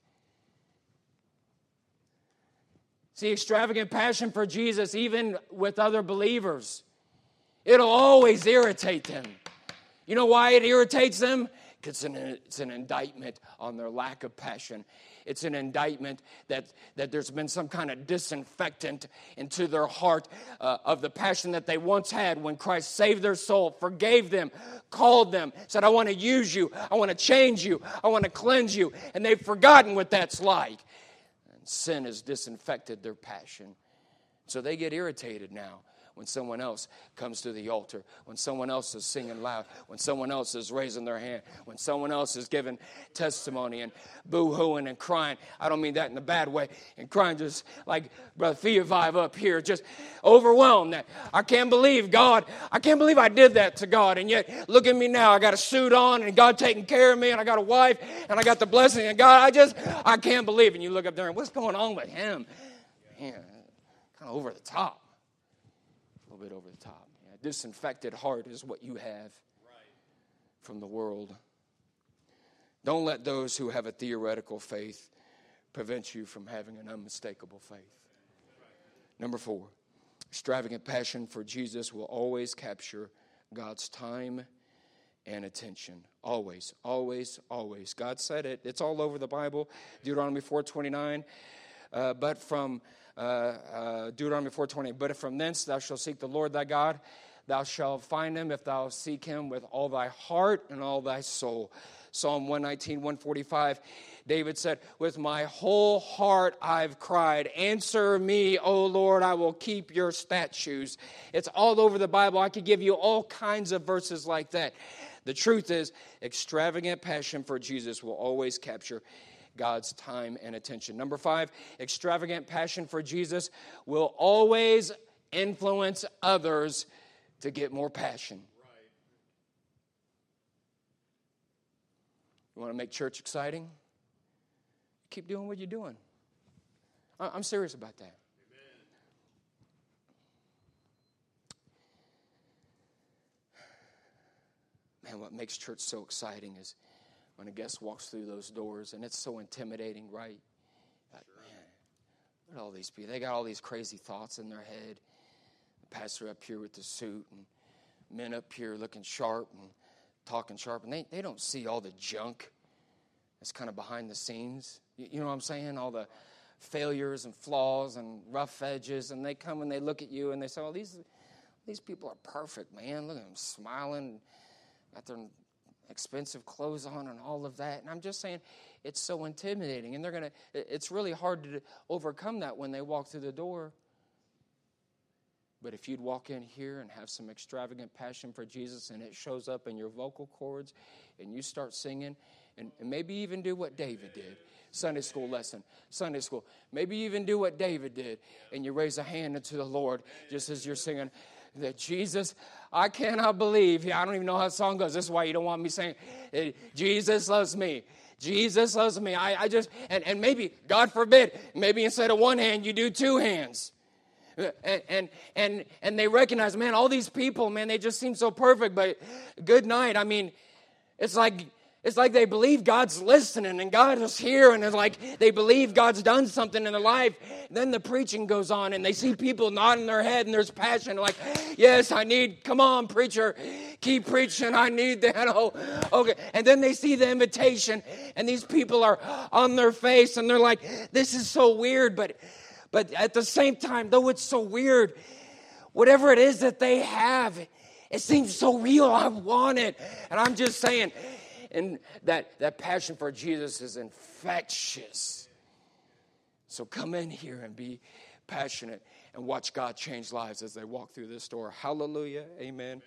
See, extravagant passion for Jesus, even with other believers, it'll always irritate them. You know why it irritates them? Because it's an indictment on their lack of passion. It's an indictment that, that there's been some kind of disinfectant into their heart uh, of the passion that they once had when Christ saved their soul, forgave them, called them, said, I want to use you, I want to change you, I want to cleanse you. And they've forgotten what that's like sin has disinfected their passion. So they get irritated now when someone else comes to the altar, when someone else is singing loud, when someone else is raising their hand, when someone else is giving testimony and boo hooing and crying. I don't mean that in a bad way, and crying just like Brother Theovive up here, just overwhelmed that I can't believe God, I can't believe I did that to God. And yet, look at me now. I got a suit on, and God taking care of me, and I got a wife, and I got the blessing, and God, I just, I can't believe. And you look up there, and what's going on with him? Man, kind of over the top little bit over the top. Yeah, disinfected heart is what you have from the world. Don't let those who have a theoretical faith prevent you from having an unmistakable faith. Number four, extravagant passion for Jesus will always capture God's time and attention. Always, always, always. God said it. It's all over the Bible. Deuteronomy 4:29. Uh, but from uh, uh, Deuteronomy 4:20. But from thence thou shalt seek the Lord thy God, thou shalt find him if thou seek him with all thy heart and all thy soul. Psalm 119, 145. David said, With my whole heart I've cried, Answer me, O Lord, I will keep your statutes. It's all over the Bible. I could give you all kinds of verses like that. The truth is, extravagant passion for Jesus will always capture God's time and attention. Number five, extravagant passion for Jesus will always influence others to get more passion. You want to make church exciting? Keep doing what you're doing. I'm serious about that. Man, what makes church so exciting is when a guest walks through those doors, and it's so intimidating, right? Like, man, look at all these people. They got all these crazy thoughts in their head. The pastor up here with the suit, and men up here looking sharp and talking sharp, and they, they don't see all the junk that's kind of behind the scenes. You, you know what I'm saying? All the failures and flaws and rough edges, and they come and they look at you and they say, "Oh, these these people are perfect, man. Look at them smiling, got their expensive clothes on and all of that. And I'm just saying it's so intimidating. And they're going to, it's really hard to overcome that when they walk through the door. But if you'd walk in here and have some extravagant passion for Jesus and it shows up in your vocal cords and you start singing and, and maybe even do what David did. Sunday school lesson, Sunday school. Maybe even do what David did and you raise a hand unto the Lord just as you're singing that Jesus, I cannot believe. I don't even know how the song goes. This is why you don't want me saying, eh, Jesus loves me. Jesus loves me. I, I just, and, and maybe, God forbid, maybe instead of one hand, you do two hands. Eh, and, and and and they recognize, man, all these people, man, they just seem so perfect. But good night. I mean, it's like it's like they believe God's listening and God is here, and it's like they believe God's done something in their life. Then the preaching goes on, and they see people nodding their head, and there's passion. Like, yes, I need, come on, preacher, keep preaching. I need that. <laughs> Oh, okay. And then they see the invitation, and these people are on their face, and they're like, this is so weird. But, but at the same time, though it's so weird, whatever it is that they have, it seems so real. I want it. And I'm just saying, and that, that passion for Jesus is infectious. So come in here and be passionate and watch God change lives as they walk through this door. Hallelujah. Amen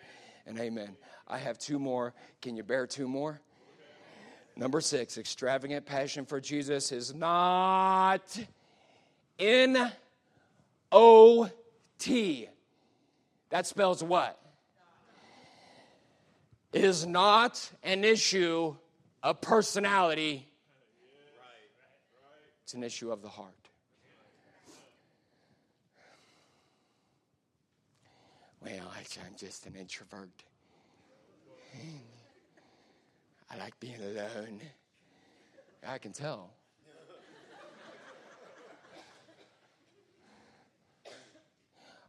and amen. I have two more. Can you bear two more? Number six, extravagant passion for Jesus is not N O T. That spells what? Is not an issue of personality, it's an issue of the heart. Well, I'm just an introvert. I like being alone. I can tell.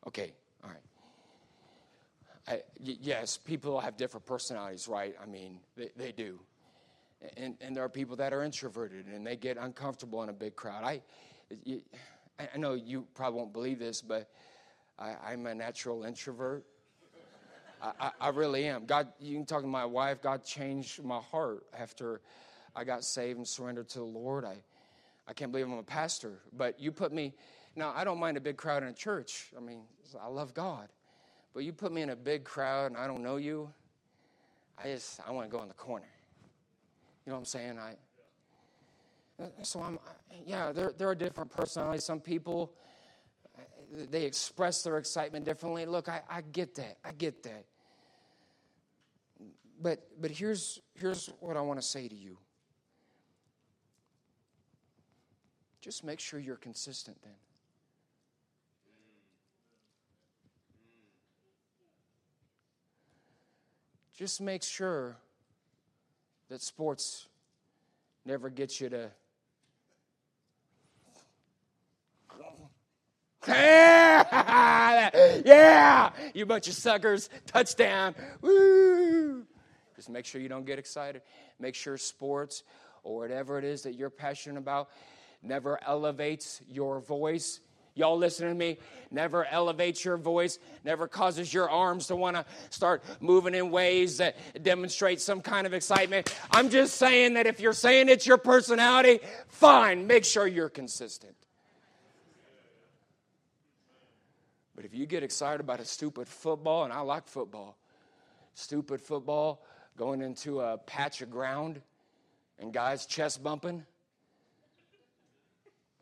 Okay, I, yes, people have different personalities, right? I mean, they, they do. And, and there are people that are introverted and they get uncomfortable in a big crowd. I, you, I know you probably won't believe this, but I, am a natural introvert. I, I, I, really am. God, you can talk to my wife. God changed my heart after I got saved and surrendered to the Lord. I, I can't believe I'm a pastor, but you put me. Now I don't mind a big crowd in a church. I mean, I love God. But you put me in a big crowd and I don't know you, I just, I want to go in the corner. You know what I'm saying? I, so I'm, yeah, there, there are different personalities. Some people, they express their excitement differently. Look, I, I get that. I get that. But, but here's, here's what I want to say to you. Just make sure you're consistent then. Just make sure that sports never gets you to <laughs> yeah, you bunch of suckers, touchdown, woo. Just make sure you don't get excited. Make sure sports or whatever it is that you're passionate about never elevates your voice Y'all listening to me? Never elevates your voice, never causes your arms to want to start moving in ways that demonstrate some kind of excitement. I'm just saying that if you're saying it's your personality, fine, make sure you're consistent. But if you get excited about a stupid football, and I like football, stupid football, going into a patch of ground and guys chest bumping,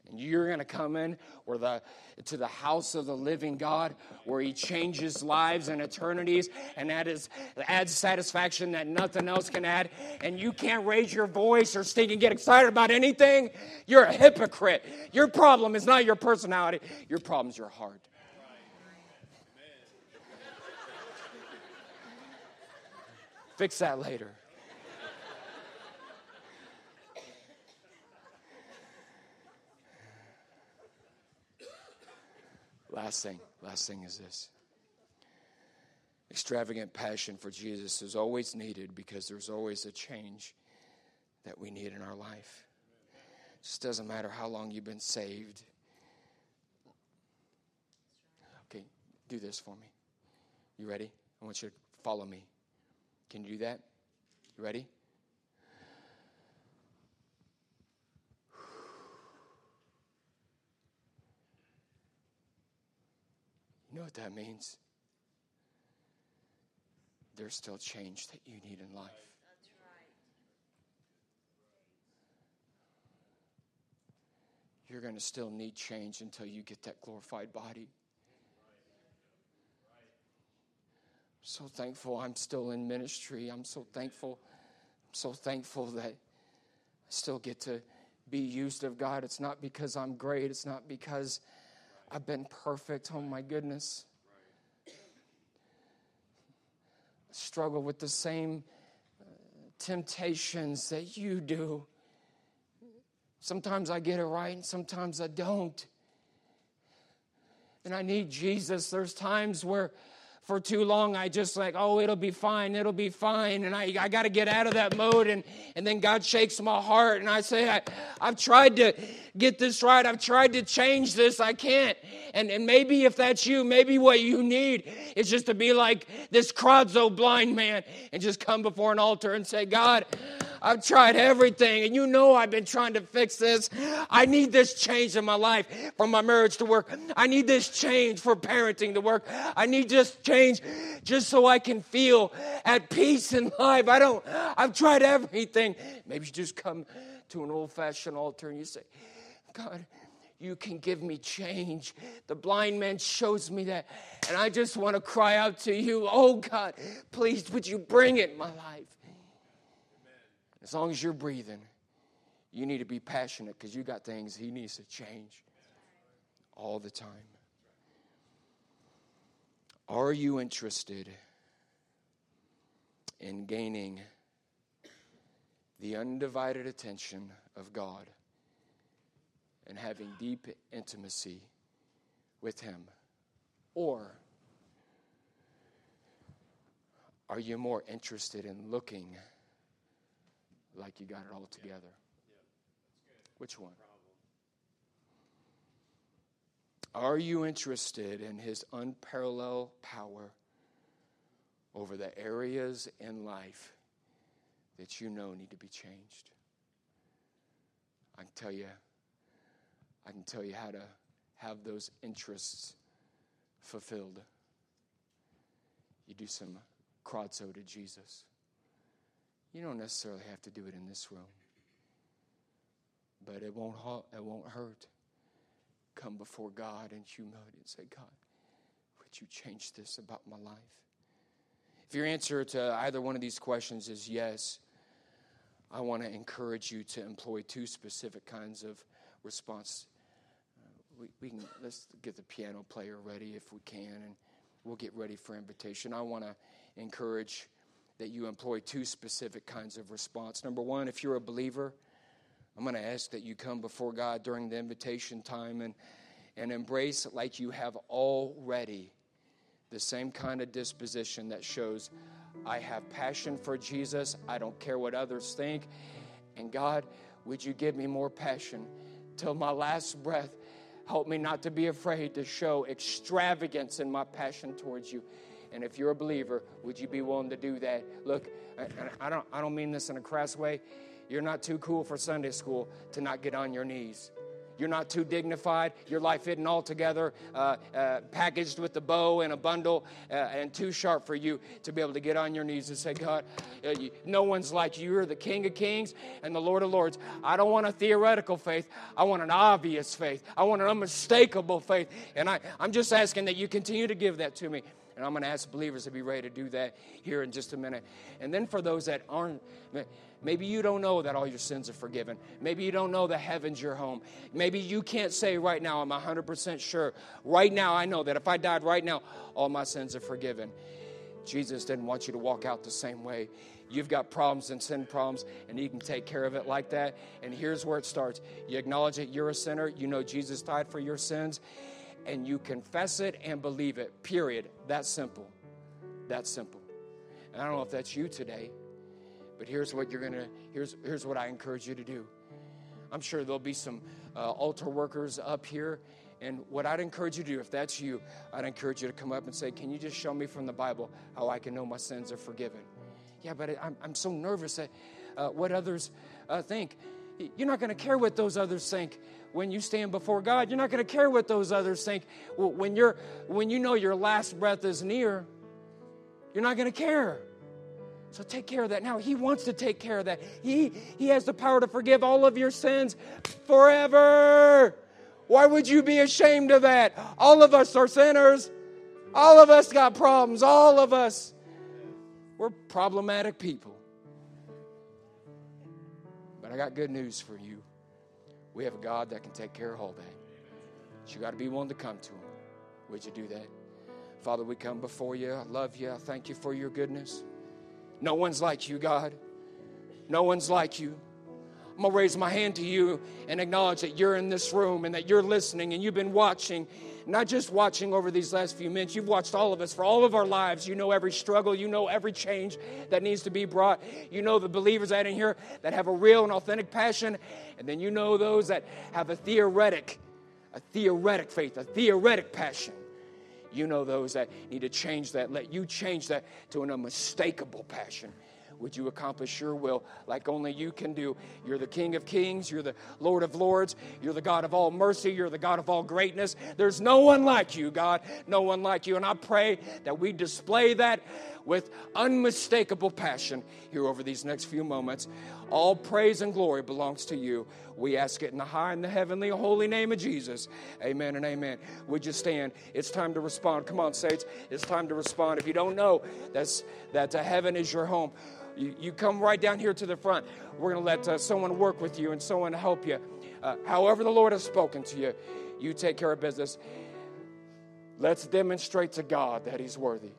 and you're going to come in where the, to the house of the living God where He changes lives and eternities and that is, adds satisfaction that nothing else can add. And you can't raise your voice or stink and get excited about anything. You're a hypocrite. Your problem is not your personality, your problem is your heart. Fix that later. Last thing, last thing is this. Extravagant passion for Jesus is always needed because there's always a change that we need in our life. It just doesn't matter how long you've been saved. Okay, do this for me. You ready? I want you to follow me. Can you do that? You ready? Know what that means? There's still change that you need in life. You're going to still need change until you get that glorified body. I'm so thankful I'm still in ministry. I'm so thankful. I'm so thankful that I still get to be used of God. It's not because I'm great. It's not because I've been perfect. Oh my goodness. Struggle with the same uh, temptations that you do. Sometimes I get it right and sometimes I don't. And I need Jesus. There's times where for too long I just like, oh, it'll be fine, it'll be fine. And I, I got to get out of that mode. And, and then God shakes my heart. And I say, I, I've tried to get this right. I've tried to change this. I can't. And, and maybe if that's you, maybe what you need is just to be like this Krazo blind man and just come before an altar and say, God, I've tried everything, and you know I've been trying to fix this. I need this change in my life for my marriage to work. I need this change for parenting to work. I need this change just so I can feel at peace in life. I don't, I've tried everything. Maybe you just come to an old fashioned altar and you say, God, you can give me change. The blind man shows me that. And I just want to cry out to you, oh God, please, would you bring it in my life? As long as you're breathing, you need to be passionate because you got things he needs to change all the time. Are you interested in gaining the undivided attention of God and having deep intimacy with Him? Or are you more interested in looking? Like you got it all together. Which one? Are you interested in his unparalleled power over the areas in life that you know need to be changed? I can tell you, I can tell you how to have those interests fulfilled. You do some krazo to Jesus. You don't necessarily have to do it in this room, but it won't it won't hurt. Come before God in humility and say, God, would you change this about my life? If your answer to either one of these questions is yes, I want to encourage you to employ two specific kinds of response. Uh, we, we can let's get the piano player ready if we can, and we'll get ready for invitation. I want to encourage that you employ two specific kinds of response. Number one, if you're a believer, I'm going to ask that you come before God during the invitation time and, and embrace like you have already the same kind of disposition that shows I have passion for Jesus. I don't care what others think. And God, would you give me more passion till my last breath? Help me not to be afraid to show extravagance in my passion towards you. And if you're a believer, would you be willing to do that? Look, I, don't, I don't mean this in a crass way. You're not too cool for Sunday school to not get on your knees. You're not too dignified. Your life isn't all together, uh, uh, packaged with a bow and a bundle, uh, and too sharp for you to be able to get on your knees and say, God, uh, you, no one's like you. You're the King of Kings and the Lord of Lords. I don't want a theoretical faith. I want an obvious faith. I want an unmistakable faith. And I, I'm just asking that you continue to give that to me. And I'm going to ask believers to be ready to do that here in just a minute. And then for those that aren't, maybe you don't know that all your sins are forgiven. Maybe you don't know that heaven's your home. Maybe you can't say right now, I'm 100% sure. Right now, I know that if I died right now, all my sins are forgiven. Jesus didn't want you to walk out the same way. You've got problems and sin problems, and He can take care of it like that. And here's where it starts you acknowledge that you're a sinner, you know Jesus died for your sins, and you confess it and believe it. Period. That simple. That simple. And I don't know if that's you today, but here's what you're gonna. Here's here's what I encourage you to do. I'm sure there'll be some uh, altar workers up here. And what I'd encourage you to do, if that's you, I'd encourage you to come up and say, Can you just show me from the Bible how I can know my sins are forgiven? Yeah, but I'm, I'm so nervous at uh, what others uh, think. You're not going to care what those others think when you stand before God. You're not going to care what those others think. When, you're, when you know your last breath is near, you're not going to care. So take care of that now. He wants to take care of that. He, he has the power to forgive all of your sins forever. Why would you be ashamed of that? All of us are sinners. All of us got problems. All of us. We're problematic people. But I got good news for you. We have a God that can take care of all that. But you got to be willing to come to Him. Would you do that? Father, we come before you. I love you. I thank you for your goodness. No one's like you, God. No one's like you. I'm going to raise my hand to you and acknowledge that you're in this room and that you're listening and you've been watching, not just watching over these last few minutes. You've watched all of us for all of our lives. You know every struggle, you know every change that needs to be brought. You know the believers that in here that have a real and authentic passion, and then you know those that have a theoretic, a theoretic faith, a theoretic passion. You know those that need to change that. Let you change that to an unmistakable passion would you accomplish your will like only you can do? You're the King of Kings. You're the Lord of Lords. You're the God of all mercy. You're the God of all greatness. There's no one like you, God. No one like you. And I pray that we display that with unmistakable passion here over these next few moments. All praise and glory belongs to you. We ask it in the high and the heavenly holy name of Jesus. Amen and amen. Would you stand? It's time to respond. Come on, saints. It's time to respond. If you don't know that's, that uh, heaven is your home, you, you come right down here to the front. We're going to let uh, someone work with you and someone help you. Uh, however, the Lord has spoken to you, you take care of business. Let's demonstrate to God that He's worthy.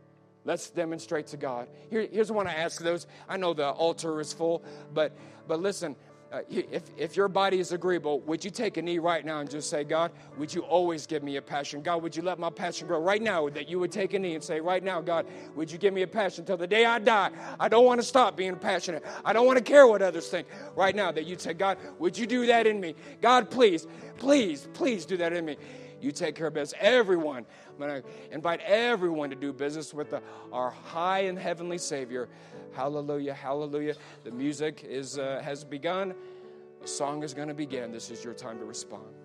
Let's demonstrate to God. Here, here's what I ask those. I know the altar is full, but but listen, uh, if, if your body is agreeable, would you take a knee right now and just say, God, would you always give me a passion? God, would you let my passion grow right now? That you would take a knee and say, right now, God, would you give me a passion until the day I die? I don't want to stop being passionate. I don't want to care what others think. Right now, that you'd say, God, would you do that in me? God, please, please, please do that in me. You take care of business. Everyone, I'm going to invite everyone to do business with the, our high and heavenly Savior. Hallelujah, hallelujah. The music is, uh, has begun. The song is going to begin. This is your time to respond.